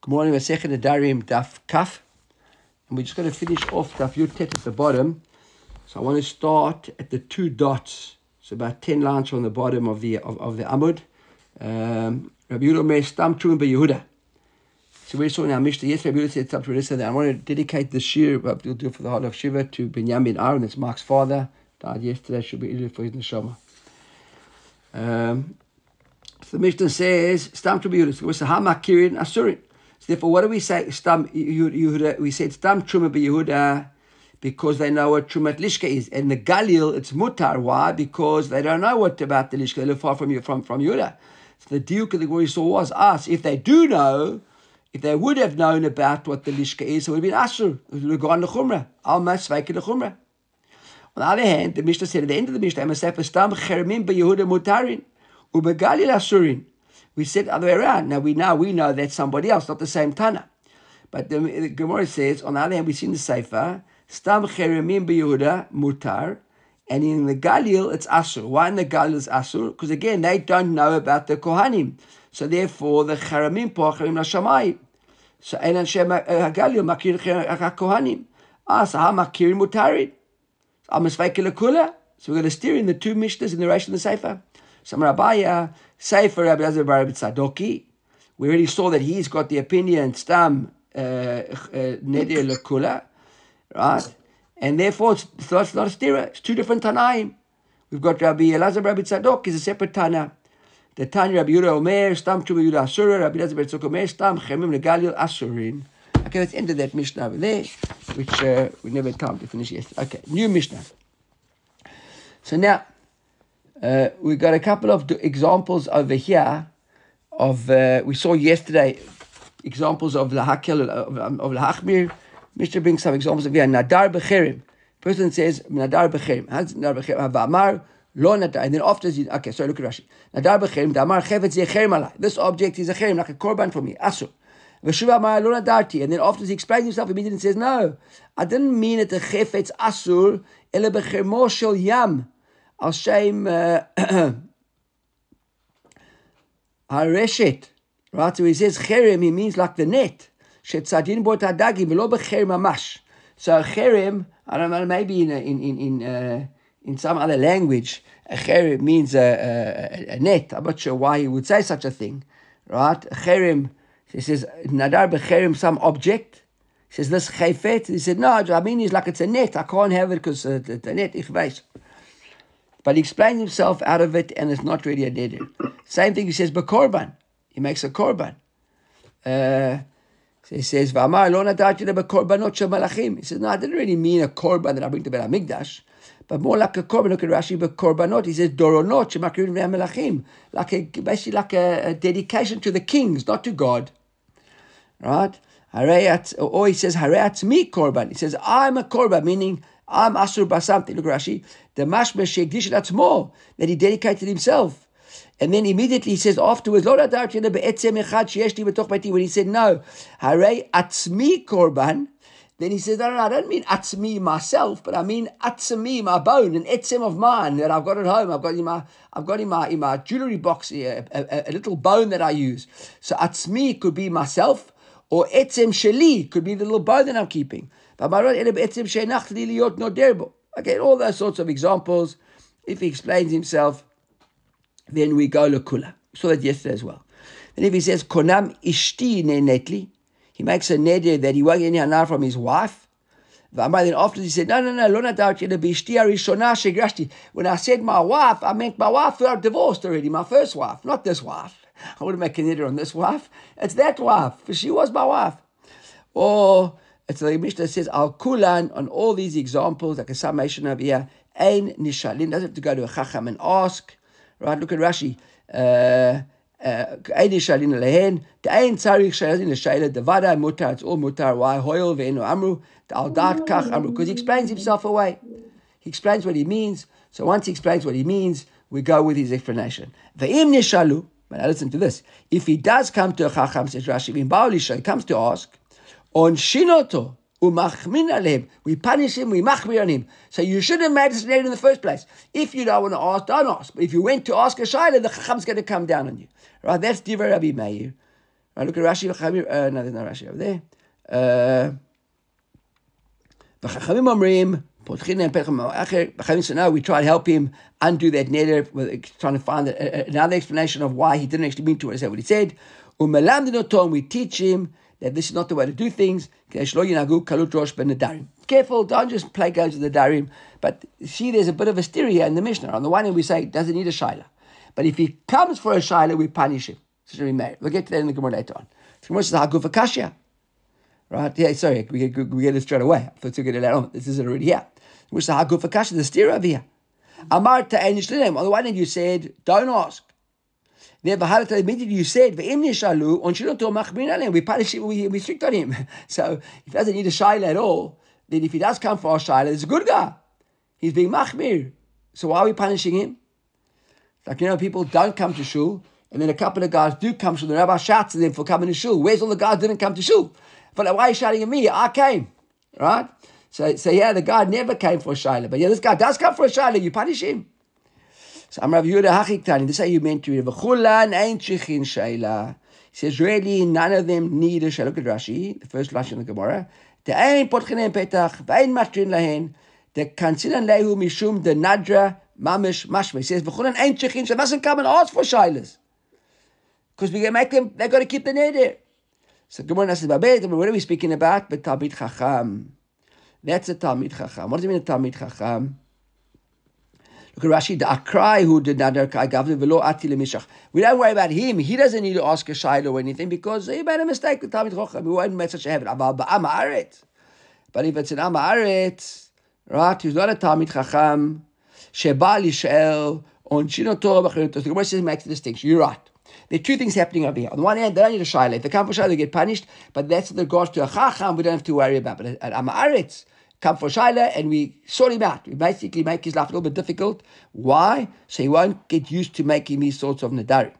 Good morning, we're second Darim Daf Kaf. And we're just going to finish off Daf Yutet at the bottom. So I want to start at the two dots. It's about 10 lines from the bottom of the of, of the Amud. Um, Rabbi Meir Stam Trumim Yehuda. So we saw in our Mishnah, yes, Rabbi Yehuda said Stam I want to dedicate the shir, what we'll do for the heart of Shiva, to Binyamin Aaron, that's Mark's father. Died yesterday, should be ill for his neshama. Um, so the Mishnah says, Stam Trumim Yehuda. So Hamakirin Asurin. So therefore, what do we say? Stam Yehuda. We said Stam Truma Yehuda because they know what Trumat Lishka is. And the Galil, it's Mutar. Why? Because they don't know what about the Lishka. They live far from you, from, from Yehuda. So the Duke of the we saw was us. If they do know, if they would have known about what the Lishka is, it would have been Asur. It would have gone to Chumrah. Al Masvaik the Chumrah. On the other hand, the Mishnah said at the end of the Mishnah, Stam Cheremim Yehuda Mutarin. Ubegalil Asurin. We said the other way around. Now we now we know that's somebody else, not the same Tana. But the, the Gemara says, on the other hand, we see in the Sefer, Stam Cheremim Yehuda Mutar, and in the Galil it's Asur. Why in the Galil is Asur? Because again, they don't know about the Kohanim. So therefore, the Cheremim po Cheremim Lashamayim. So and Hashem Galil makir Kohanim. Ah, so how makir Kula. So we're going to steer in the two Mishnahs in the Reish and the Sefer. Some Rabbiya, Sefer Rabbi Elazar Bar Tzadoki. We already saw that he's got the opinion Stam Neder Lekula, right? And therefore, it's, it's not a stira. It's two different Tanaim. We've got Rabbi Elazar Rabbi Tzadok, he's a separate Tana. The Tanya Rabbi Yehuda Omer, Stam Chuba Yehuda Asura, Rabbi Elazar Tzadok Omer, Stam Chemim Legalil Asurin. Okay, let's end that Mishnah over there, which uh, we never had time to finish yesterday. Okay, new Mishnah. So now, uh, we got a couple of examples over here of uh, we saw yesterday examples of the hakel of, of the hachmir. Mishnah brings some examples of here. Nadar becherim. Person says nadar becherim. How's nadar becherim? Va'amar lo nadar. And then after he, okay, sorry, look at Rashi. Nadar becherim. Damar chevetz yecherim alai. This object is a cherim, like a korban for me. Asur. V'shuva amar nadarti. And then after he explains himself immediately and says, no, I didn't mean it a chefetz asur, ele bechermo shel yam. Al Shem Hareshet. Right, so he says cherem, he means like the net. Shetzadin bot hadagim, v'lo b'cher mamash. So cherem, I don't know, maybe in in in in, uh, in some other language, a cherem means a, a, a, net. I'm not sure why he would say such a thing, right? A cherem, he says nadar b'cherem, some object. He says this chayfet. He said no, I mean it's like it's a net. I can't have it because uh, it's a net. Ich weiß. But he explains himself out of it and it's not really a neder. Same thing he says, korban. He makes a korban. Uh, so he says, V'amar lo nadarti korbanot shel malachim. He says, no, I didn't really mean a korban that I bring to Bet HaMikdash, but more like a korban. Look at Rashi, korbanot. He says, doronot shemakirin melachim. Like a, basically like a, a dedication to the kings, not to God. Right? Or he says, Hareat me korban. He says, I'm a korban, meaning I'm Asur Basamti. Look Rashi. The Mashma Shekdish that's more that he dedicated himself. And then immediately he says afterwards, when he said no, Hare Atzmi Korban, then he says, no, no, no, I don't mean Atzmi myself, but I mean Atzmi, my bone, an etzem of mine that I've got at home. I've got in my I've got in my in my jewelry box here, a, a, a little bone that I use. So Atzmi could be myself, or etzem sheli could be the little bone that I'm keeping. Okay, all those sorts of examples. If he explains himself, then we go lekula. We saw that yesterday as well. Then if he says konam ishti ne netli, he makes a neder that he won't get any hanar from his wife. Then after he said, no, no, no, lo nadar When I said my wife, I meant my wife who are divorced already, my first wife, not this wife. I wouldn't make a neder on this wife. It's that wife, for she was my wife. Or it's the Mishnah says al kulan on all these examples, like a summation over here. Ein nishalin doesn't have to go to a chacham and ask. Right? Look at Rashi. Uh, uh, ein nishalin lehen. The ein tzarich shalin l'shayla devada mutar. It's all mutar. Why hoil ve'enu amru al dat kach amru? Because he explains himself away. He explains what he means. So once he explains what he means, we go with his explanation. Ve'im nishalu. But now listen to this. If he does come to a chacham, says Rashi, he comes to ask on shinoto umachmin aleim. We punish him, we machmir on him. So you should have name in the first place. If you don't want to ask, don't ask. But if you went to ask a shaila, the chacham's going to come down on you. Right? That's divrei Rabbi Meir. Right, look at Rashi. Uh, no, there's no Rashi over there. Uh, so now we try to help him undo that neder, trying to find another explanation of why he didn't actually mean to say what he said. We teach him that this is not the way to do things. Careful, don't just play games with the darim. But see, there's a bit of a stereo here in the Mishnah. On the one hand, we say, does it need a shaila? But if he comes for a shaila, we punish him. So We'll get to that in the Gemara later on. The Gemara says, Haguf Akashia. Right? Yeah, sorry, we get, we get it straight away. I thought to get it later on. This is already here. The Haguf Akashia, the steer over here. Amar Ta'enish On the one hand, you said, don't ask. Then immediately you said, "Ve'im nishalu on alim." We punish him. We restrict on him. So if he doesn't need a shaila at all, then if he does come for a shaila, it's a good guy. He's being machmir. So why are we punishing him? Like you know, people don't come to shul, and then a couple of guys do come to shul. The rabbi shouts at them for coming to shul. Where's all the guys didn't come to shul? But like, why are you shouting at me? I came, right? So, so yeah, the guy never came for a shaila, but yeah, this guy does come for a shaila. You punish him. So I'm Rav Yehuda Hachiktani. This is how you meant to read. V'chulan ain't shichin shaila. He says, really, none of them need a shaila. Look at Rashi, the first Rashi in the Gemara. The ein potchinen petach, v'ein matrin lahen. The kansilan lehu mishum the nadra mamish mashma. He says, v'chulan ain't shichin shaila. Doesn't come and ask for shailas. Because we can make them, they've got to keep the neder. So Gemara says, what are we speaking about? But Talmid Chacham. That's a Talmid Chacham. What does it mean a Talmid Chacham? Rashi, the Akrai who did not velo ati lemishach. We don't worry about him. He doesn't need to ask a shayla or anything because he made a mistake with Talmid Chochem. We won't make such a habit. But if it's an Amaret, right, who's not a Talmid Chacham, Sheba Lishel, on Shinoto, the Gemara says makes the distinction. You're right. There are two things happening over here. On the one hand, they don't need a shayla. If they come for shayla, they get punished. But that's the regards to a chacham. We don't have to worry about. But at Amaretz, come for Shaila and we sort him out. We basically make his life a little bit difficult. Why? So he won't get used to making these sorts of nadari.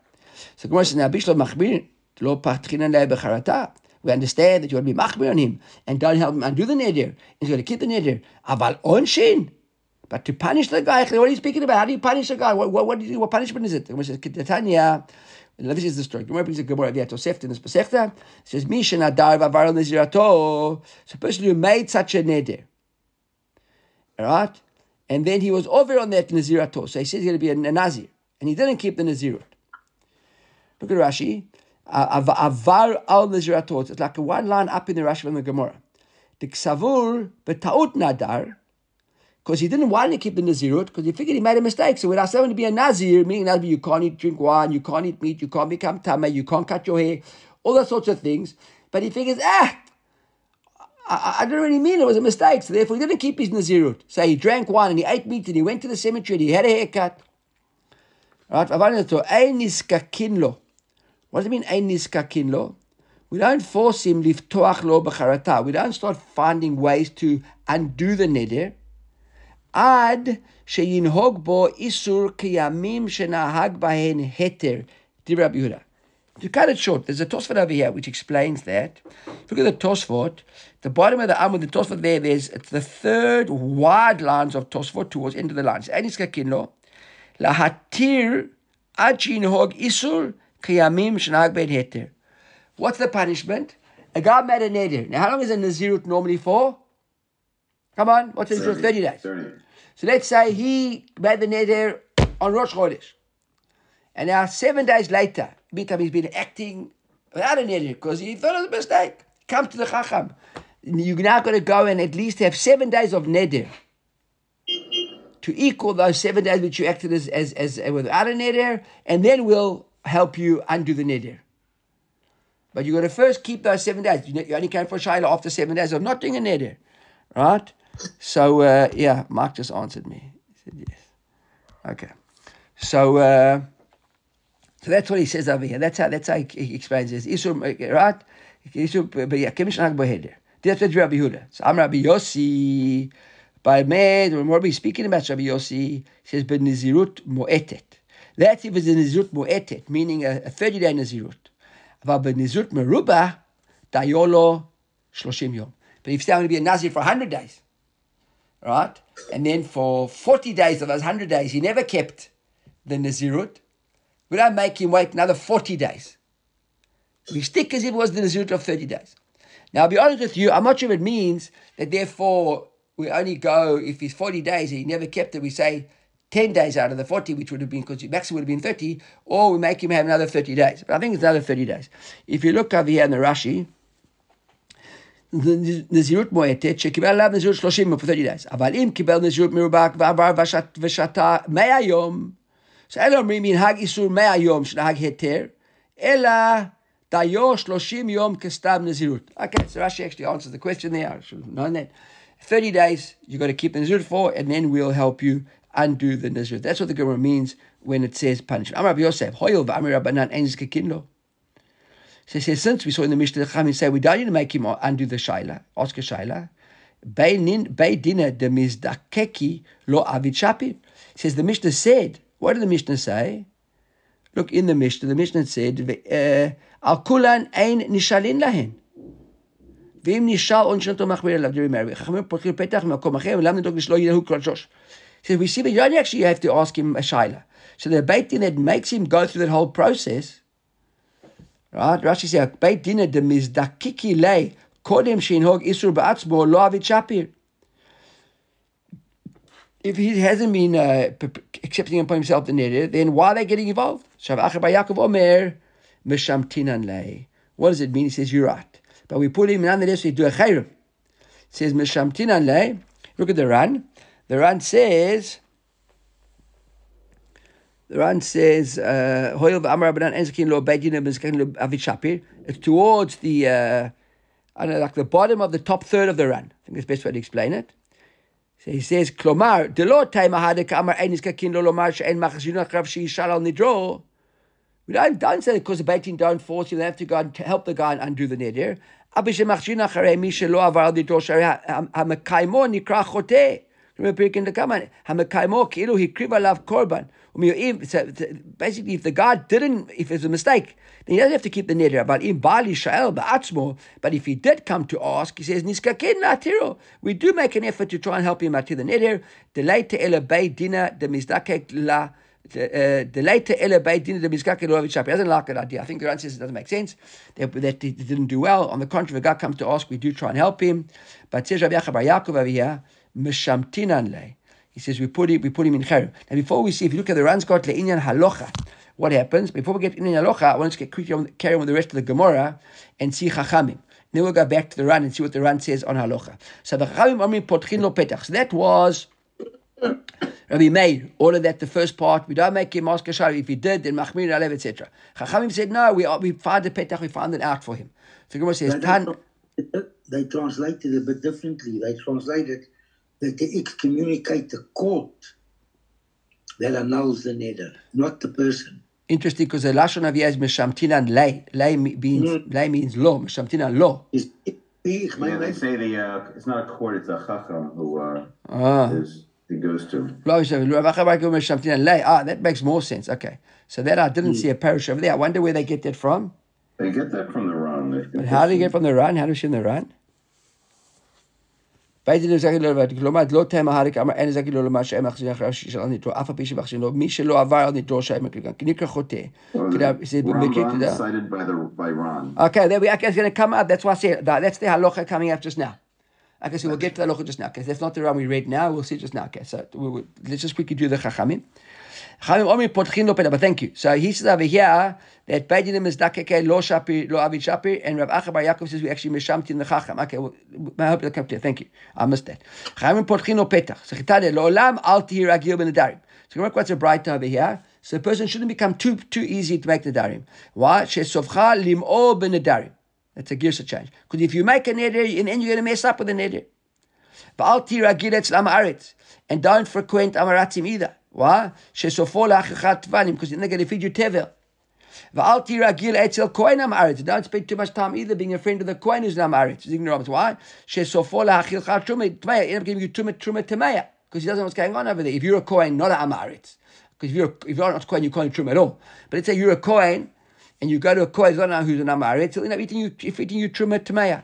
So Gemara says, now Bishlo Machmir, lo becharata. We understand that you want to be machmir on him and don't help him undo the neder. He's going to keep the neder. Aval onshin. But to punish the guy, what are you speaking about? How do you punish a guy? What, what, what, what punishment is it? The Gemara says, Tanya, this is the story. Gemara brings a Gemara via Tosefta in this Pesechta. It says, Misha nadar vavar nezirato. So a person who made such a neder, right? And then he was over on that Nazirato. So he says he's going to be a, Nazir. And he didn't keep the Nazirut. Look at Rashi. Avar al Nazirato. It's like a one line up in the Rashi from the Gemara. The Ksavur betaut nadar. Because he didn't want to keep the Nazirut, because he figured he made a mistake. So when I said to be a Nazir, meaning that you can't eat, drink wine, you can't eat meat, you can't become tame, you can't cut your hair, all those sorts of things. But he figures, ah, I, I, don't really mean it was a mistake. So therefore, he didn't keep his nazirut. So he drank wine and he ate meat and he went to the cemetery and he had a haircut. Right? Eh, what does it mean, eh, kinlo? We don't force him liftoach lo b'charata. We don't start finding ways to undo the neder. Ad sheyinhog bo isur kiyamim shenahag bahen heter. Dir Rabbi Yehuda. To cut it short, there's a Tosfot over here which explains that. If you Look at the Tosfot. The bottom of the Amud, the Tosfot there, there's it's the third wide lines of Tosfot towards into the lines. Eniska kinlo. Lahatir achin hog isur kiyamim shenag ben heter. What's the punishment? A guy made a neder. Now, how long is a nazirut normally for? Come on, what's the 30, 30 days. 30. So let's say he made the neder on Rosh Chodesh. And now, seven days later, Bitam he's been acting without an idiot because he thought it was a mistake. Come to the Chacham. You're now going to go and at least have seven days of neder to equal those seven days which you acted as, as, as, as without a neder, and then we'll help you undo the neder. But you're going to first keep those seven days. You only came for Shiloh after seven days of not doing a neder. Right? So, uh, yeah, Mark just answered me. He said yes. Okay. So, uh, so that's what he says over here. That's how that's how he, explains this. Isur, right? Isur, but yeah, Kemish Nag Boheder. That's what Rabbi Huda. So I'm Rabbi Yossi. By Med, when we're speaking about Rabbi Yossi, he says, but Nizirut Moetet. That's if it's a Nizirut Moetet, meaning a, a 30 day Nizirut. But Nizirut Meruba, Dayolo Shloshim Yom. But if you're going to be a Nazir for 100 days, right? And then for 40 days of those 100 days, he never kept the Nazirut we don't make him wait another 40 days. We stick as if it was the Nazirut of 30 days. Now, I'll be honest with you, I'm not sure if it means that therefore we only go, if he's 40 days and he never kept it, we say 10 days out of the 40, which would have been, because maximum would have been 30, or we make him have another 30 days. But I think it's another 30 days. If you look over here in the Rashi, נזירות מועטת שקיבל עליו נזירות 30 יום for 30 days. אבל אם קיבל נזירות מרובה ועבר ושתה 100 יום, שאלה אומרים מנהג איסור 100 יום שנהג היתר, אלא דיו 30 יום כסתם נזירות. Okay, so Rashi actually answers the question there. I should have known that. 30 days you got to keep the nizirut for, and then we'll help you undo the nizirut. That's what the Gemara means when it says punishment. Amar Yosef, hoyel v'amir rabbanan ein zkekinlo. So says, since we saw in the Mishnah, the Chamin say, we don't need to make him undo the shaila, ask a shaila. Beidina de mizdakeki lo avid shapir. Says the Mishnah said, what did the Mishnah say? Look in the Mishnah, the Mishnah said, uh, al kulan ein nishalin lahen. ואם נשאל עוד שנתו מחמיר אליו, דברים האלה, חכמים פותחים פתח ממקום אחר, ולמה לדאוג שלא ידעו כל שוש? So we see, but you don't actually have to ask him a shaila. So the beit din that makes him go through that whole process, right? Rashi says, beit din de mizdakiki lei, kodem shinhog isur ba'atzmo lo avid shapir. If he hasn't been uh, accepting upon himself the neder, then why are they getting involved? What does it mean? He says, you're right. But we put him nonetheless, we do a chayrim. It says. Look at the Ran. The Ran says, the Ran says, avid. It's towards the, uh, I don't know, like the bottom of the top third of the Ran. I think that's the best way to explain it. So he says, Klomar, de lo time ahadek amar enis kakin lo lomar she'en machashinu akrav she'ishal al nidro. We don't, don't say because the Beit don't force you, they have to go and help the guy and undo the neder. אבל שמכשין אחרי מי שלא עבר על דתו, שהרי המקיימו נקרא חוטא. Basically, if the guy didn't, if it's a mistake, then he doesn't have to keep the neder. But in Bali Shael Ba'atzmo, but if he did come to ask, he says, Niskaken Natiro. We do make an effort to try and help him out to the neder. Delay to elabay dina de la. The uh, later elabay dina de mizkakelovich He doesn't like that idea. I think the answer says it doesn't make sense that, that he didn't do well. On the contrary, if a guy comes to ask, we do try and help him. But says Rabbi Yaakov over here, Le. He says we put him, we put him in cherub. Now before we see, if you look at the Ranskot Le'inyan Halocha, what happens? Before we get in Halocha, I want to get quickly on, carry on with the rest of the Gemara and see Chachamim. Then we'll go back to the Ran and see what the Ran says on Halocha. So the Chachamim Amri Potchin Lo Petach. So that was Rabbi Meir, all of that, the first part, we don't make him ask. If he did, then Machmir Alev, etc. Chachamim said, no, we, we found the petach, we found it out for him. So Gemara says, Tan. They translated it a bit differently. They translated that they excommunicate the court that annuls the neder, not the person. Interesting, because the Lashon of is Meshamtinan Lay. Lay means, mm. lay means law. Meshamtinan law. Yeah, they say the, uh, it's not a court, it's a chacham who uh, ah. is it goes to. Ah, that makes more sense. Okay. So that I didn't mm. see a parish over there. I wonder where they get that from. They get that from the Ran. But how do you get from the Ran? How do you see in the Ran? כלומר, לא תהם ההריק אמר אין זקי לו למה שהם מחזירים אחרי שישאל על ניטרו, אף על פי שמחזירים לו, מי שלא עבר על ניטרו שהיה מקריגן, כי נקרא חוטא. Okay, there we are. It's going to come out. That's why I say that's the halacha coming up just now. Okay, so we'll get to the halacha just now. Okay, that's not the one we read now. We'll see just now. Okay, so we, we, let's just quickly do the chachamim. But thank you. So he says over here that Beidinim is dakeke lo shapir lo avid shapir, and Rav Acha Yaakov says we actually mishamti in the chacham. Okay, well, I hope that comes to Thank you. I missed that. Chachamim potchin petach. So chitade lo olam al agil ben adarim. So look what's a bright over here. So a person shouldn't become too too easy to make the darim. Why? Shesovcha lim'o ben adarim. That's a girsa change. Because if you make a neder, and then you're going to mess up with the neder. And don't frequent amaratim either. Why? She sofola chat valim, because they're going to feed you tevel. Don't spend too much time either being a friend of the Kohen who's not married. He's ignorant. Why? He end up giving you truma truma temeya because he doesn't know what's going on over there. If you're a Kohen, not an Amarit. Because if you're if you're not a Kohen, you can't truma at all. But let's say you're a Kohen and you go to a kohen who's an amaret, he'll end up eating you, feeding you truma tmeya.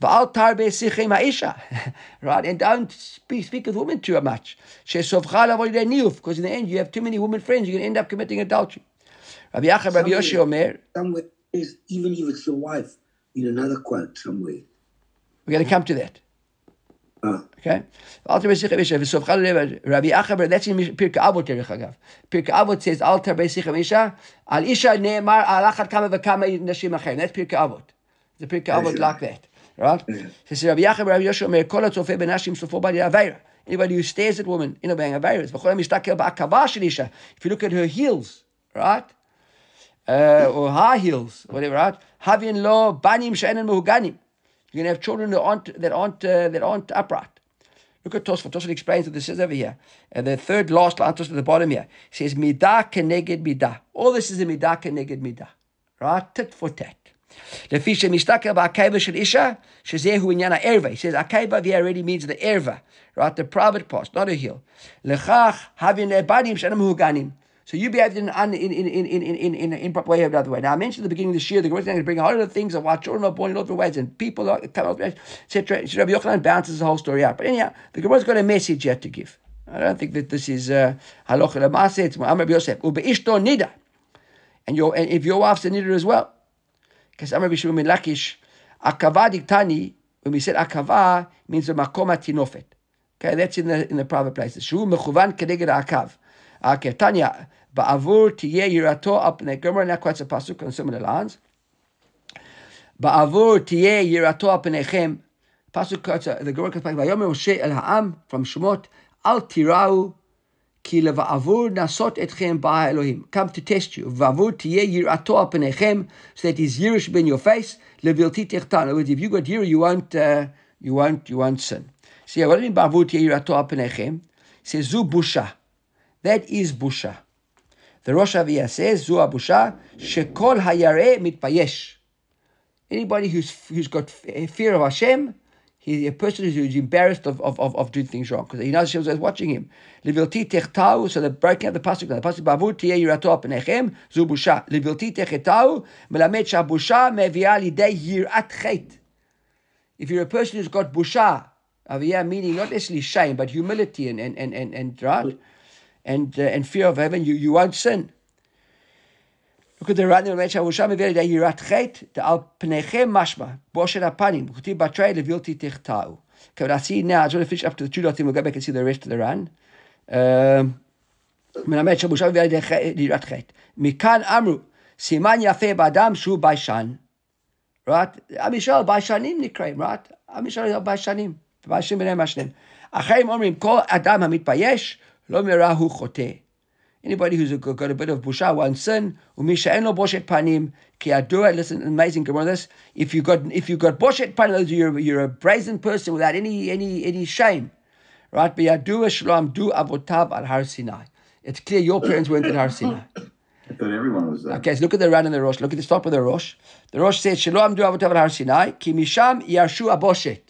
right? And don't speak, speak with women too much. Because in the end, you have too many women friends, you're going to end up committing adultery. Rabbi Yachar, Rabbi Yoshi Omer. Somewhere says, even if it's your wife, in another quote somewhere. We're going to come to that. Uh. Okay? Alter Besicha Misha, V'sovcha Rabbi Achaber, that's in Pirkei Avot, Terech Agav. Pirkei Avot says, Alter Besicha Misha, Al Isha Ne'emar, Al Achat Kama V'kama Nashim Achem. That's Pirkei Avot. The Pirkei Avot like that. Right? Says Rabbi Achaber, Rabbi Yoshua, Mer Kol HaTzofeh Benashim Sofo Badi Aveira. Anybody who stares at women in a bang Aveira. V'chol HaMishtakel Ba'akavah Shel Isha. If you look at her heels, right? Uh, or high heels, whatever, right? Havin lo banim she'enen mehuganim. You're going to have children that aren't that aren't uh, that aren't upright. Look at Tosfot. Tosfot explains what this is over here. And the third last line, Tosfot at the bottom here, says midah keneged midah. All this is a midah keneged midah, right? Tit for tat. Lefisha mishtakel ba'akaiba shel isha shezehu inyana erva. He says akaiba via already means the erva, right? The private part, not a heel. Lechach havin ebadim shenam huganim. So you behaved in an in in in in in in improper way or another way. Now I mentioned at the beginning of this year the great thing is bring a lot of things of why children are born in other ways and people are etc. So Rabbi Yochanan bounces the whole story out. But anyhow, the Gemara's got a message yet to give. I don't think that this is uh, halacha uh, It's Muhammad Yosef. Ube ishto nida, and your and if your wife's a nida as well because I'm Amr Bishum Lakish akava diktani. When we said akava, means the makoma tinofet. Okay, that's in the in the private places. Shu mechuvan kedeged akav. Okay, Tanya, Ba'avur tiye yirato al pnei Gemara now quotes a pasuk on the lines. Ba'avur tiye yirato al pneichem. Pasuk quotes the Gemara quotes Vayomer Moshe el ha'am from Shemot al tirau כי לבעבור נסות אתכם בא האלוהים. Come to test you. ובעבור תהיה yirato על so that his year should be in your face, Levilti techtan. In if you got year, you won't, uh, you won't, you won't sin. So what do you mean בעבור תהיה yirato על He says, zu busha, That is busha. The Rosh Haviyah says, זו הבושה, שכל הירא מתבייש. Anybody who's, who's got fear of Hashem, he's a person who's embarrassed of, of, of, of doing things wrong because he knows Hashem is watching him. Livilti techtau, so they're breaking up the pasuk. The pasuk bavur tiyeh yirato apnechem zu busha. Livilti melamed shabusha mevia lidei yirat chet. If you're a person who's got busha, aviyah meaning not necessarily shame but humility and and and and, and right and uh, and fear of heaven, you, you won't sin. וכדרן לומד שהראשון מביא על ידי יראת חטא, דעל פניכם משמע, בושת הפנים, וכתיב בתרי לבלתי תחטאו. כוונה סינה, זו לפי שאפתו תשולות לגבי כסיל הרשת לרן. אה, מלמד שהראשה מביא על ידי יראת חטא. מכאן אמרו, סימן יפה באדם שהוא ביישן. right? עם ישראל ביישנים נקראים, right? עם ישראל לא ביישנים, ביישנים ביניהם השניים. אחרים אומרים, כל אדם המתבייש, לא מראה הוא חוטא. Anybody who's got a bit of busha won't sin. Umisha en lo boshet panim ki adua. Listen, amazing Gemara. This if you got if you got boshet panim, you're you're a brazen person without any any any shame, right? But yadua shalom du avotav al Har Sinai. It's clear your parents weren't at Har Sinai. I thought everyone was there. Okay, so look at the Ran and the Rosh. Look at the top of the Rosh. The Rosh says, Shalom du avotav al Har Sinai, ki misham yarshu aboshet.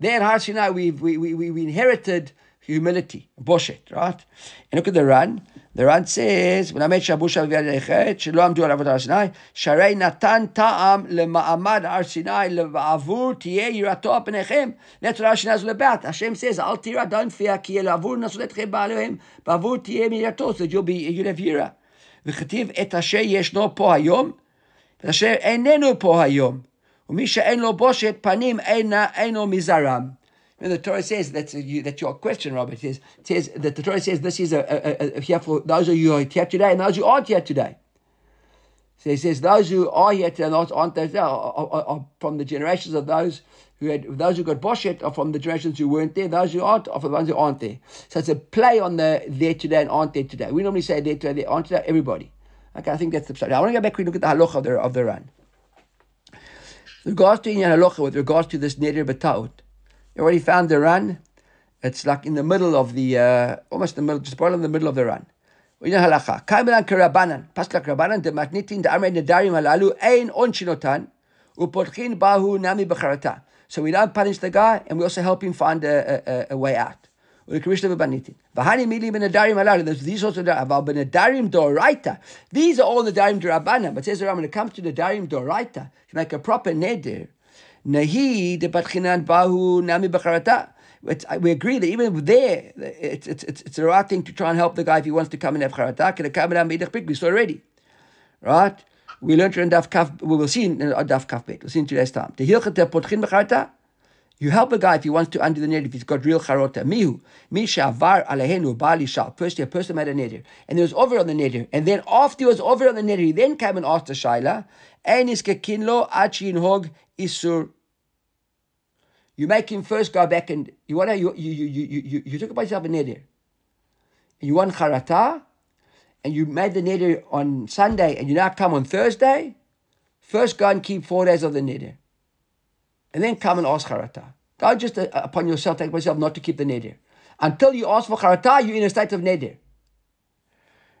There at Har Sinai, we we, we, we inherited humility, boshet, right? And look at the Ran. The Ran מלמד שהבושה הביאה לידי חטא, שלא עמדו על עבודת הר סיני, שהרי נתן טעם למעמד הר סיני, לעבור תהיה יראתו על פניכם. לתורה השנה זו לבת. השם says, אל תירא דן פיה, כי יהיה לעבור נשאו אתכם בעליהם, בעבור תהיה מיראתו, זה ג'ובי יולב יירא. וכתיב את אשר ישנו פה היום, ואת אשר איננו פה היום. ומי שאין לו בושת פנים אינו מזרם. And the Torah says that's a, you, that's your question, Robert. It says, says that the Torah says this is a, a, a, here for those of you who are here today and those who aren't here today. So he says those who are here today those aren't there are, are, are, from the generations of those who had those who got boshet are from the generations who weren't there. Those who aren't are from the ones who aren't there. So it's a play on the there today and aren't there today. We normally say there today, they aren't today. Everybody. Okay, I think that's the pshat. I want to go back and look at the halacha of the of the Ran. With regards to Inyan halacha, with regards to this neder b'taut. You already found the Ran. It's like in the middle of the, uh, almost the middle, just bottom of the middle of the Ran. We know halacha. Kaimelan kerabanan. Pasla kerabanan de magnitin de amre nedarim halalu ein onshinotan. Upotchin bahu nami becharata. So we don't punish the guy and we also help him find a, a, a way out. These sorts of doraita. These are all the darim dorabanan. But says the Ram, when it comes to the darim doraita, you make a proper neder. Nahi Bahu Nami. We agree that even there, it's, it's, it's, it's the right thing to try and help the guy if he wants to come and have charata. We saw already, right? We learned in Daf Kaf, we will see in uh, Daf Kaf Bet, we'll see in today's time. The Hilchata Potchin B'charata, you help a guy if he wants to undo the neder, if he's got real charota. Mihu, misha avar alehenu bali shal. First, a person made a neder, and there was over on the neder, and then after he was over on the neder, he then came and asked the shaila, and is kekinlo achin hog isur. You make him first go back and you want to you you you you you, you took upon yourself a neder. You want charata, and you made the neder on Sunday, and you now come on Thursday. First, go and keep four days of the neder and then come and ask charata. Don't just uh, upon yourself take yourself not to keep the neder. Until you ask for charata, you're in a state of neder.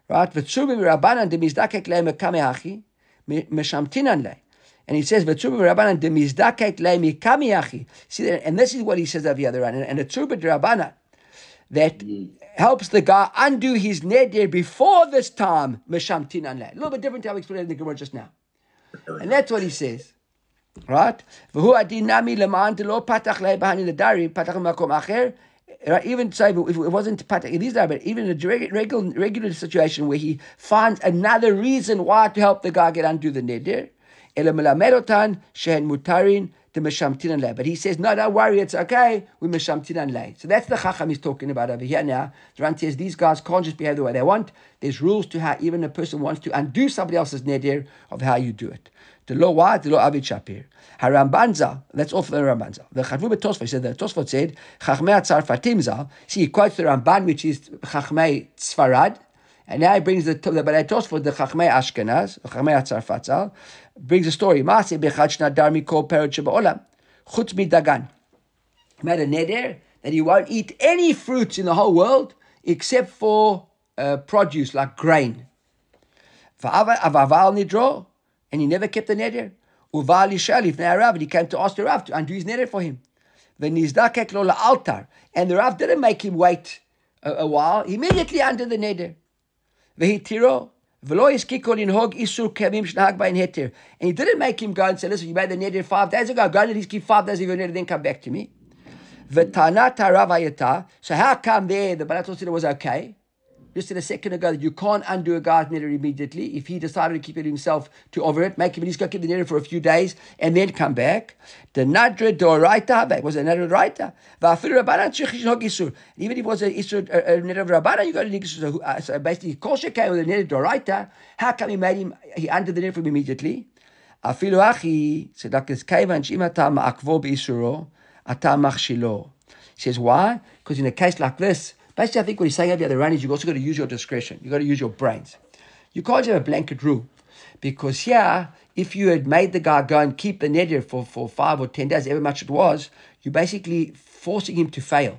Right? V'tzubim rabbanan demizdakek le'em kameachi meshamtinan le. And he says, See, and this is what he says of the other one. And, and a turba Rabbanan that mm. helps the guy undo his neder before this time, Mesham Tinan A little bit different to how we explained in the Gemara just now. And that's what he says. Right? Even so, if it wasn't patach, these that, but even in a regular, regular situation where he finds another reason why to help the guy get undo the neder, אלא מלמד אותן שהן מותרין דמשמתינן להם. But he says, no, don't worry, it's okay, we משמתינן להם. So that's the chacham he's talking about over here now. Ran says these guys can't just behave the way they want. There's rules to how even a person wants to undo somebody else's neder of how you do it. The lo what? The lo Avid Shapir. Harambanza, that's all for the Rambanza. The Chavru Tosfot said, the Tosfot said, Chachmei Tzarfatim zal. See, he quotes the Ramban, which is Chachmei Tzfarad, and now he brings the, the but I Tosfot, the Chachmei Ashkenaz, the Chachmei Tzarfat zal, brings a story. Maase bechad shnadar mikol perot shebaolam, chutz midagan. He made a neder that he won't eat any fruits in the whole world except for uh, produce like grain. Va'aval nidro, and he never kept the neder. Uval Yishal ifnei Rav, and he came to ask the Rav to undo his neder for him. V'nizdakek lo altar, and the Rav didn't make him wait a, a while. Immediately undid the neder. V'hitiro, v'lo. And he didn't make him go and say, listen, you made the neder five days ago, go and keep five days of your neder, then come back to me. So how come there the Balat was okay? Just said a second ago that you can't undo a guy's neder immediately. If he decided to keep it himself to over it, make him at least go keep the neder for a few days and then come back. The nadra doraita back was a nadra doraita. Even if it was a isur a neder of rabbanan, you got a. Uh, so basically, kosher came with a neder doraita. How come he made him? He undid the neder for him immediately. Achi tzedakis kaivan shim atam akvo beisuro atam machshilo. He says why? Because in a case like this. Basically, I think what he's saying over the other Ran is you've also got to use your discretion. You've got to use your brains. You can't have a blanket rule. Because here, if you had made the guy go and keep the neder for, for five or ten days, however much it was, you're basically forcing him to fail.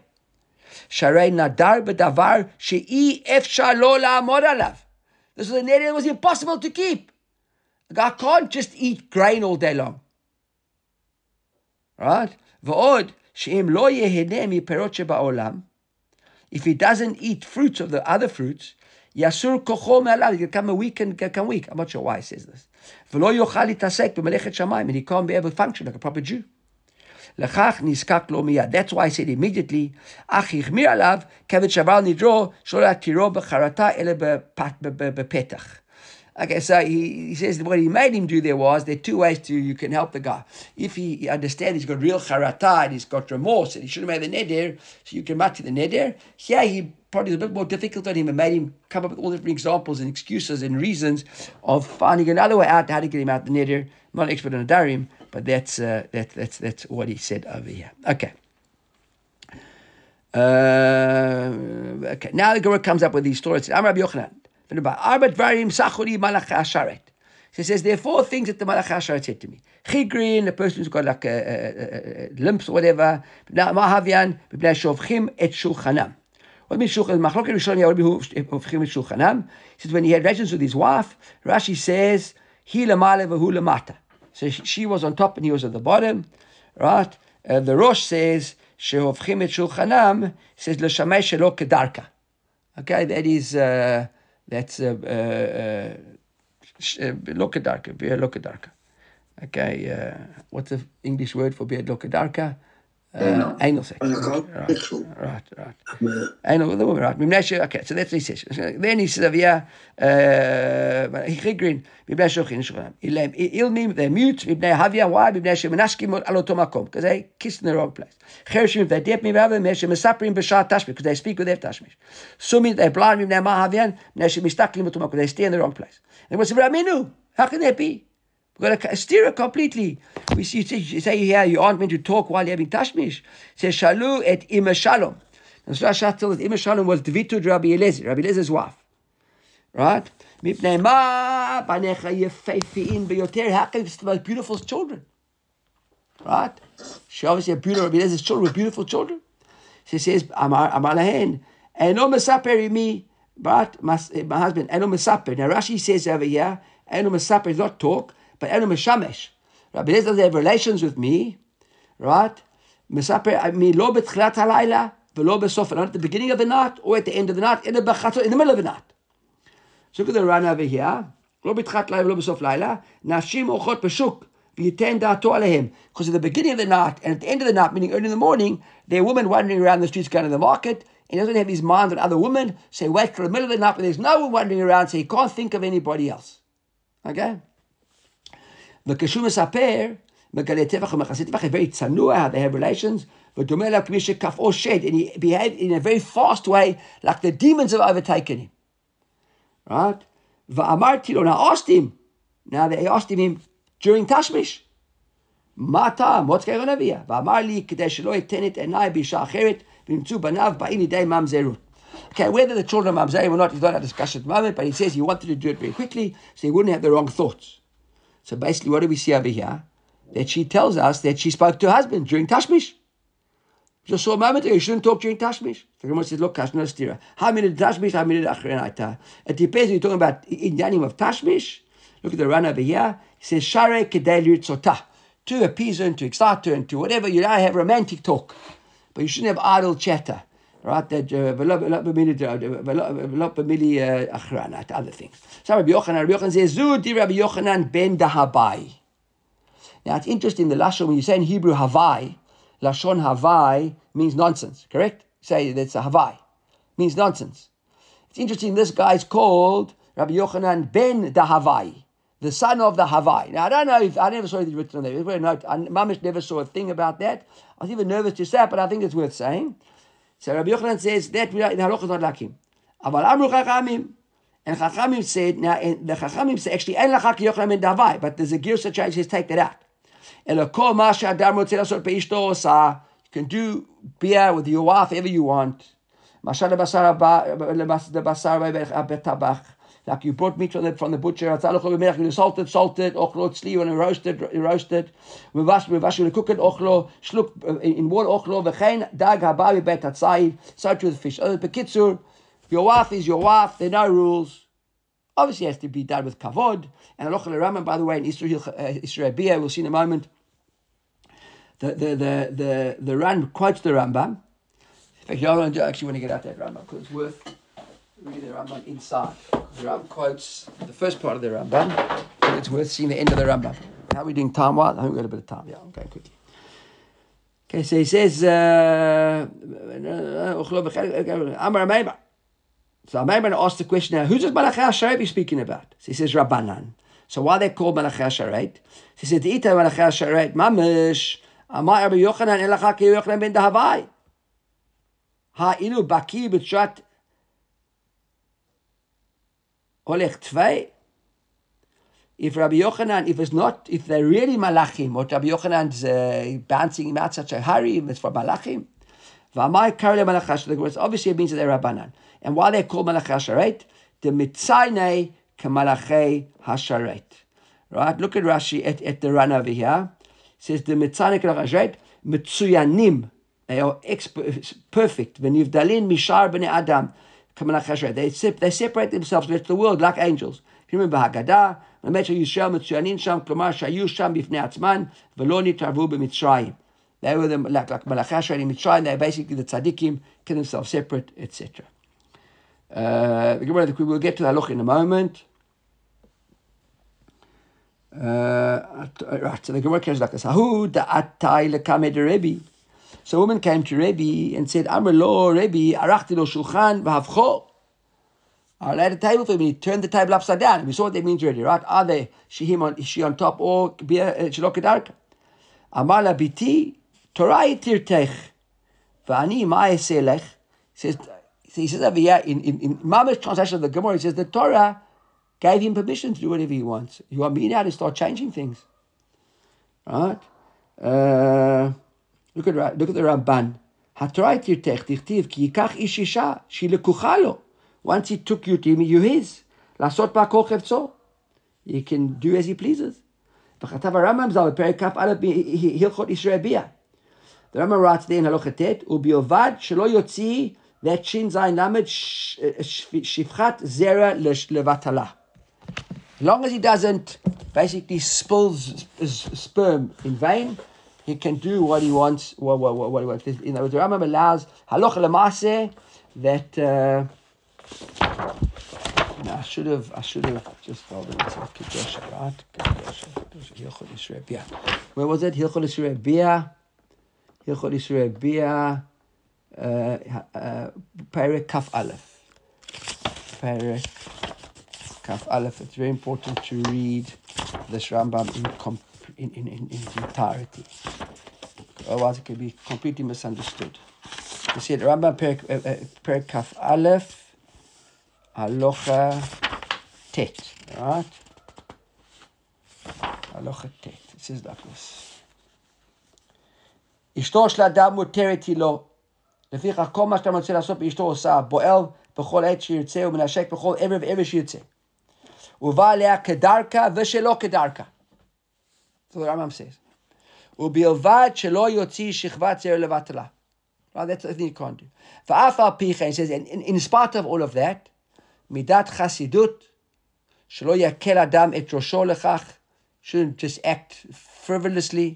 This was a neder that was impossible to keep. A guy can't just eat grain all day long. Right? V'od she'im lo yeheneh mi perot she'ba'olam if he doesn't eat fruits of the other fruits, Yasur kocho me'alav, he become a weak and become weak. I'm not sure why he says this. V'lo yochal itasek b'melechet shamayim, and he can't be able to function like a proper Jew. Lechach niskak lo miyad. That's why I said immediately, ach yichmir alav, kevet shaval nidro, shol atiro b'charata ele b'petach. Okay, so he, he says what he made him do there was there are two ways to you can help the guy. If he, understands he's got real charata and he's got remorse and he should have made the neder, so you can match the neder. Here he probably is a bit more difficult on him and made him come up with all different examples and excuses and reasons of finding another way out how to get him out the neder. I'm not an expert on a darim, but that's uh, that, that's that's what he said over here. Okay. Uh, okay. Now the Gemara comes up with these stories. I'm Rabbi Yochanan. He says, there are four things that the Malach HaSharet said to me. Chigrin, the person who's got like a, a, a, limps or whatever. Mahavian, B'nai Shovchim et Shulchanam. What means Shulchan? Machloket Rishonim Yarobi Hovchim et Shulchanam. He says, when he had relations with his wife, Rashi says, Hi lemale v'hu lemata. So she was on top and he was at the bottom. Right? Uh, the Rosh says, Shehovchim et Shulchanam, says, L'shamei shelo kedarka. Okay, that is... Uh, that's a lokadarka, beer lokadarka. Okay, uh, what's the English word for beer lokadarka? Uh, anal sex. Right, right, right. Anal with the woman, right. Okay, so that's what he says. Then he says over here, Hichigrin, מבני שוכין שוכנם. אילמים, they're mute, מבני havia, why? מבני שמנסקים על אותו מקום, because they kiss in the wrong place. חרשים, they dip מבעבר, מבני שמספרים בשעה תשמיש, because they speak with their תשמיש. סומים, they're blind, מבני מה הוויין, מבני שמסתכלים אותו מקום, they stay in the wrong place. And what's the Raminu? How can that be? We've got to steer it completely. We see, you say here you aren't meant to talk while you're having tashmish. It says shalu et ima shalom. And so Rashi tells us ima shalom was Dvitud Rabbi Eliezer, Rabbi Eliezer's wife. Right? Mipnei ma banecha yefeifiin beyoter. How can the most beautiful children? Right? She obviously had beautiful, Rabbi Eliezer's children were beautiful children. She says, Amar lahen, eno mesaper me, but my, husband, eno mesaper. Now Rashi says over here, eno mesaper is not talk, but Enu Mishamesh. Rabbi Eliezer They have relations with me, right? Mesaper, I mean, lo betchilat halayla, velo besofa, not at the beginning of the night, or at the end of the night, in the bachatzot, in the middle of the night. So look at the Ran over here. לא בתחילת לילה ולא בסוף לילה, נשים אורחות בשוק, ויתן דעתו עליהם. Because at the beginning of the night and at the end of the night, meaning early in the morning, there are women wandering around the streets going to the market, and he doesn't have his mind on other women, so he waits till the middle of the night and there's no one wandering around, so he can't think of anybody else. Okay? The Keshumas Aper, Megale Tevach and Machasid Tevach, very tsanua they have relations. But Domela Kamisha Kaf and he behaved in a very fast way, like the demons have overtaken him. Right? Va'amartilo, and I asked him, now they asked him during Tashmish. Matam, what's going on over here? Va'amar li kedei shelo etenet enai b'isha acheret, v'imtzu banav ba'im idei mamzerut. Okay, whether the children of Mamzerim or not is not our discussion at the moment, but he says he wanted to do it very quickly so he wouldn't have the wrong thoughts. So basically, what do we see over here? That she tells us that she spoke to her husband during Tashmish. Just saw a moment ago, you shouldn't talk during Tashmish. The Gemara says, look, Kashna Stira. How many Tashmish, how many Achrenaita? It depends, you're talking about in the name of Tashmish. Look at the Ran over here. He says, Share Kedei. To appease her and to excite her and to whatever, you know, have romantic talk. But you shouldn't have idle chatter right? Uh, that uh, achrana, other things. So Rabbi Yochanan, Rabbi Yochanan says, Zudi Rabbi Yochanan ben Dahavai. Now it's interesting the lashon when you say in Hebrew Havai, lashon Havai means nonsense. Correct? Say that's a Havai, means nonsense. It's interesting. This guy is called Rabbi Yochanan ben da Dahavai the son of the Havai. Now I don't know if I never saw anything written on that. It's very note. I, Mamish never saw a thing about that. I was even nervous to say it, but I think it's worth saying. So Rabbi Yochanan says that we are in halacha is not like him. Aval amru chachamim. And chachamim said, now the chachamim say actually en lachak Yochanan ben davai, but there's a gear such as says take that out. Ela kol ma she'adam rotzeh lasot beishto osa. You can do beer with your wife ever you want. Mashal lebasar lebasar betabach. Like you brought meat from the, from the butcher, you salted, salted, ochlo, tzli, and roasted, roasted. We wash, we wash, we cook it, ochlo, shluk, in water, ochlo, v'chein, dag, habavi, bet, hatzai, such with fish. Uh, Bekitzur, your wife is your wife, there are no rules. Obviously, it has to be done with kavod. And Aloch Rambam, by the way, in Israel, uh, Issurei Bia, we'll see in a moment. The the the the the Ran quotes the Rambam. In fact, you actually want to get out that Rambam because it's worth reading the Rambam inside. The Rambam quotes the first part of the Rambam, but it's worth seeing the end of the Rambam. How are we doing time wise? I think we've got a bit of time. Yeah, going quickly. Okay, so he says, uh. So Ameiba asked the question now, who's this Malachi Asharet speaking about? So he says, Rabbanan. So why they called Malachi Asharet? He said, Ita Malachi Asharet, Mamish, Amar Rabbi Yochanan, Elachak Yochanan ben Dahavai. Ha inu baki b'tshat Olech Tvei. If Rabbi Yochanan, if it's not, if they're really Malachim, or Rabbi Yochanan's uh, bouncing him out such a hurry, it's for Malachim. V'amai karle Malachash, obviously it means that they're Rabbanan. And why they call Malach Hasharet? The Mitzaynei Kamalachei Hasharet. Right? Look at Rashi at, at the Ran over here. It says the Mitzaynei Kamalachei Hasharet, Mitzuyanim. They are perfect. V'nivdalin mishar b'nei Adam. They, they separate themselves from the world like angels. If you remember Haggadah, they were the, like, like Malachasha and Mitzrayim, they basically the tzaddikim, kept themselves separate, etc. Uh, we will get to the look in a moment. Uh, uh, right, so the Gemara is like this. Ahu da'atai lekamed Rebbe. So a woman came to Rebbe and said, Amr lo, Rebbe, arachti lo shulchan v'havcho. I laid a table for him. He turned the table upside down. We saw what that means already, right? Are they she him on, she on top or shelo kedarka? Amar la biti, Torah yitirtech, v'ani ma'eselech. He says, he says over here, in, in, in Mama's translation of the Gemara, he says the Torah gave him permission to do whatever he wants. You want me now to start changing things. Right? Uh, look at look at the Ramban. Once he took you to him, you his. לעשות בה כל חפצו. He can do as he pleases. וכתב הרמב"ם ז"ל בפרק כ"א בהלכות ישראל ביה. The Rambam writes there in הלכה ט', ובלבד שלא יוציא that shin zayin lamed shifchat zera levatala. As long as he doesn't basically spill sperm in vain, he can do what he wants. What, what, what, what he wants. In other words, the Rambam allows halacha lemase that. Uh, no, I should have. I should have just followed it. Kedusha, right? Kedusha, Kedusha. Hilchot Yisrael. Where was it? Hilchot Issurei Bia. Hilchot Issurei Bia. Perek Kaf Aleph. Perek Kaf Aleph. It's very important to read this Rambam in, in, in, in, its entirety. Otherwise, it could be completely misunderstood. You see, the Rambam Perek, uh, Perek Kaf Aleph, Alocha Tet, right? Alocha Tet. It says like this. אשתו של אדם מותרת היא לו, לפיכך כל מה שאתה רוצה לעשות באשתו עושה, בועל בכל עת שירצה ומנשק בכל עבר ועבר שירצה. ובא עליה כדרכה ושלא כדרכה. So the Rambam says. ובלבד שלא יוציא שכבת זרע לבטלה. Well, that's the thing you can't do. ואף על פי כן, says, in, in spite of all of that, מידת חסידות, שלא יקל אדם את ראשו לכך, shouldn't just act frivolously,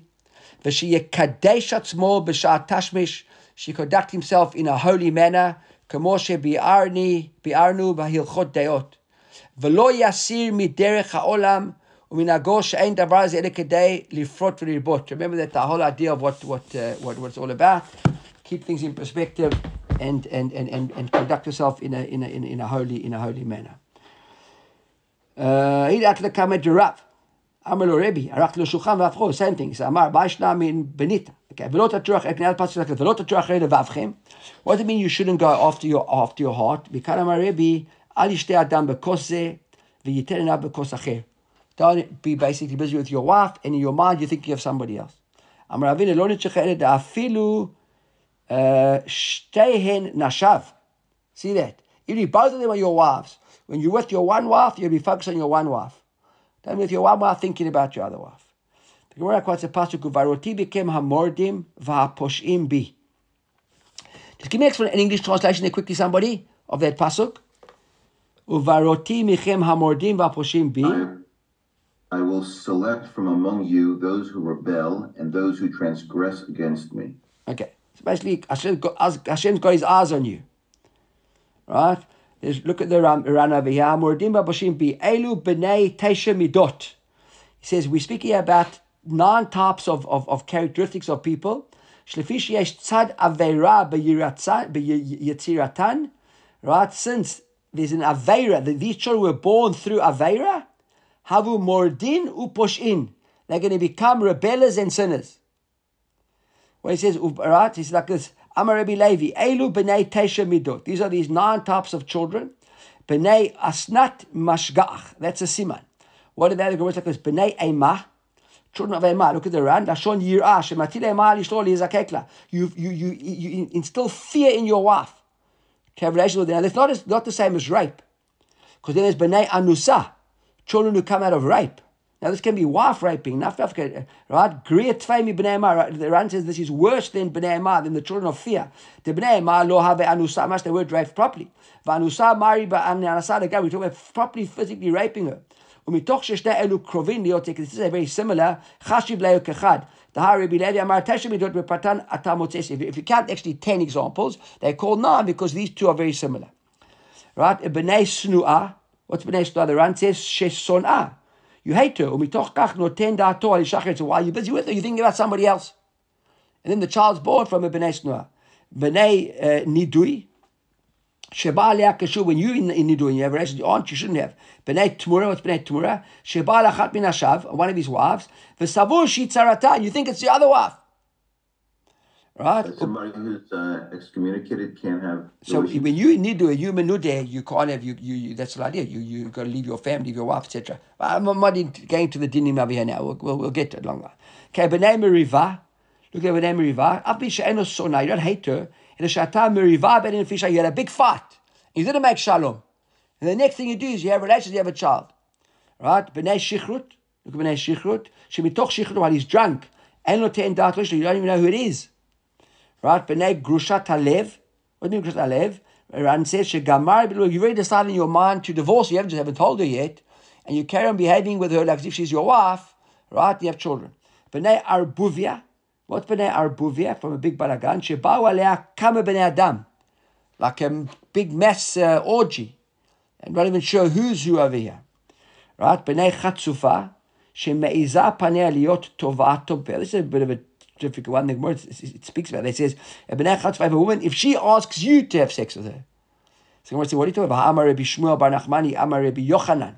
ושיקדש עצמו בשעת תשמיש, she conduct himself in a holy manner, כמו שביארנו בהלכות דעות. ולא יסיר מדרך העולם ומנהגו שאין דבר הזה אלא כדי לפרוט ולרבות. Remember that the whole idea of what, what, uh, what, what it's all about. Keep things in perspective and, and, and, and, and conduct yourself in a, in, a, in, a holy, in a holy manner. הנה את לקמא דרב. אמר לו רבי, ערכתי לו שולחן והפכו, same thing. אמר, מה ישנה מן בניתא? Okay, ולא תטרוח, כנראה פסוק כזה, ולא תטרוח אחרי לבבכם. What does it mean you shouldn't go after your, after your heart? מכאן אמר רבי, אל ישתה אדם בכוס זה, וייתן עיניו בכוס אחר. Don't be basically busy with your wife, and in your mind you're thinking of somebody else. אמר אבינו, לא נצטרך אלא אפילו שתיהן נשב. See that? If both of them are your wives, when you're with your one wife, you'll be focused on your one wife. Don't be with your one wife thinking about your other wife. The Gemara quotes a pasuk, "Varoti became hamordim v'haposhim bi." Just give me an English translation there quickly, somebody, of that pasuk. Uvaroti michem hamordim v'haposhim bi. I will select from among you those who rebel and those who transgress against me. Okay, so basically, Hashem Hashem's got his eyes on you, right? There's, look at the Ran over here. Hamordim v'haposhim bi b'nei midot. He says we're speaking about nine types of, of, of characteristics of people. tzad Right, since there's an aveira, these children were born through aveira, havu mordin uposhin. They're going to become rebellers and sinners. Well, he says, right, he's like this, Amar Rabbi Levi, Elu b'nei tesha midot. These are these nine types of children. B'nei asnat mashgach. That's a siman. What are they? The words like this, b'nei emah children of Emah, look at the Ran, Lashon Yirah, Shematil Emah Lishtol Yizakekla. You, you, you, you instill fear in your wife to have relations with her. Now, that's not, not the same as rape. Because then there's B'nai Anusa, children who come out of rape. Now, this can be wife raping, right? Great Tfemi B'nai Emah. The Ran says this is worse than B'nai Emah, than the children of fear. The B'nai Emah lo have Anusa, must they were raped properly. V'Anusa Mari Ba'Anasa, the guy, we talk about properly physically raping her. ומתוך ששני אלו קרובים להיות, this is very similar, חשיב להו כאחד. דהר רבי לוי אמר תשע מידות בפרטן אתה מוצא, if you count actually 10 examples, they're called nine because these two are very similar. Right? בני שנואה, What's B'nai Shloran says? Shesonah. You hate her. Umitoch kach noten da'ato al yishachet. So while you're busy with her, you're thinking about somebody else. And then the child's born from a B'nai Noah. B'nai uh, Nidui. Sheba alea kashu. When you in, in Nidui you have a relationship with your aunt, you shouldn't have. B'nai Tmura. What's B'nai Tmura? Sheba alachat Bin Ashav. One of his wives. V'savur shi tzarata. You think it's the other wife. Right? But somebody who's uh, excommunicated can't have. So when you need to a human nude, you can't have you, you, you that's the idea. You you got to leave your family, leave your wife, etc. I'm not going to the dinim over here now. We'll, we'll, we'll get to it longer. Okay, b'nei meriva. Look at b'nei meriva. Abi she'eno sona. You don't hate her. In a shata meriva ben fisha. You had a big fight. You didn't make shalom. And the next thing you do is you have relations. You have a child. Right? B'nei shichrut. Look at b'nei shichrut. Shemitoch shichrut while he's drunk. En lo te'en dat You don't even know who it is. Right? B'nei grushat halev. What do you mean grushat halev? Ran says, she Shegamar, you've already decided in your mind to divorce, you haven't, just haven't told her yet, and you carry on behaving with her like as if she's your wife, right? You have children. B'nei arbuvia. What's b'nei arbuvia? From a big balagan. Sheba'u alea kama b'nei adam. Like a big mass uh, orgy. I'm not even sure who's who over here. Right? B'nei chatzufa. This is a bit of a difficult one. The Gemara it speaks about it. It says, if a woman, if she asks you to have sex with her, so Gemara says, what are you talking about? Amar Rabbi Shmuel Bar Nachmani, Amar Rabbi Yochanan.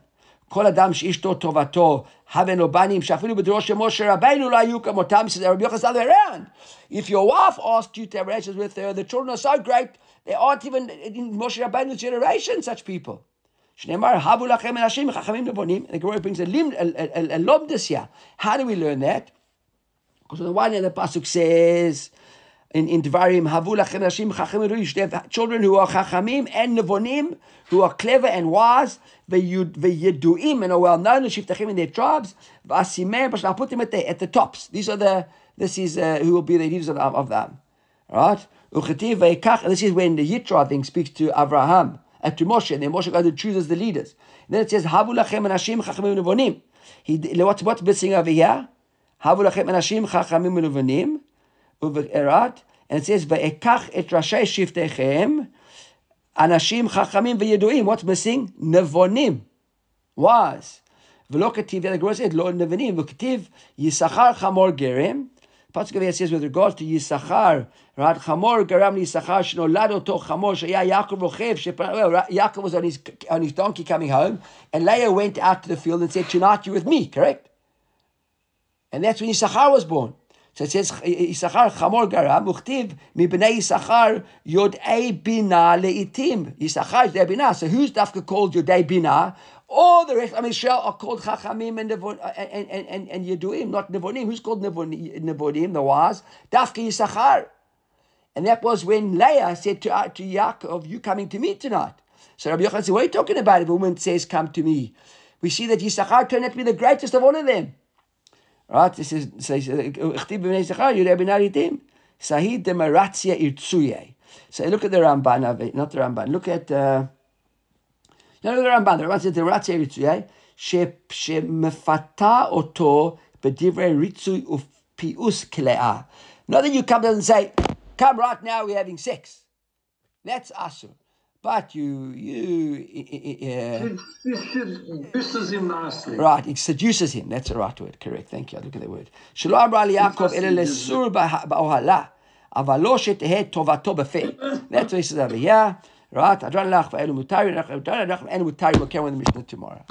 כל אדם שאשתו טובתו, הבן או בנים, שאפילו בדורו של משה רבינו לא היו כמותם, says Rabbi Yochanan the other around. If your wife asked you to have relations with her, the children are so great, they aren't even in Moshe Rabbeinu's generation, such people. שנאמר, הבו לכם אנשים חכמים נבונים, the Gemara brings a, a, a, a lomdus here. How do we learn that? On the one hand, the Pasuk says, in, in Dvarim, Havu lachem nashim chachamim ruish. They have children who are chachamim and nevonim, who are clever and wise, veyeduim and are well known, shiftachim in their tribes, v'asimeh, but I'll put them at the, at the tops. These are the, this is uh, who will be the leaders of, of them. Right? This is when the Yitro, thing speaks to Abraham, and uh, to Moshe, and then Moshe God chooses the leaders. And then it says, Havu lachem nashim chachamim nevonim. He, what's, what's missing over here? Havu lachem anashim chachamim ulevanim, uverat, and it says, Ve'ekach et rashei shiftechem, anashim chachamim ve'yeduim. What's missing? Nevonim. Was. ולא כתיב, the Gemara said, לא נבנים, וכתיב, יששכר חמור גרם, פסוק הזה says with regard to יששכר, right, חמור גרם ליששכר שנולד אותו חמור שהיה יעקב רוכב, יעקב was on his, on his donkey coming home, and Leah went out to the field and said, tonight you with me, correct? And that's when Yisachar was born. So it says Yisachar Chamor Gara Muchtiv Mibnei Yisachar Yodei Bina Leitim. Yisachar is Bina. So who's Dafka called Yodei Bina? All the rest, mean, Israel are called Chachamim and, Nevon, and, and, and, and Yeduim, not Nevonim. Who's called Nevonim, the wise? Dafka Yisachar. And that was when Leah said to, uh, to Yaakov, you coming to me tonight. So Rabbi Yochanan said, what are you talking about if a woman says, come to me? We see that Yisachar turned out to be the greatest of all of them. Right? This is says Sahid demaratia irtsuye. So look at the Ramban, not the Ramban. Look at uh, no, the Ramban. The Ramban says demaratia irtsuye shemefata oto bedivrei ritzui uf pius klea. Not that you come and say, come right now, we're having sex. That's asur. But you, you, uh, seduces him nicely. Right, it seduces him. That's the right word. Correct. Thank you. Look at the word. Shelo amra liYakov ele lesur ba'ohala, aval lo shetehe tovato befe. That's what he says over here. Right. Adran lach va'elu mutari, and mutari will carry on the Mishnah tomorrow.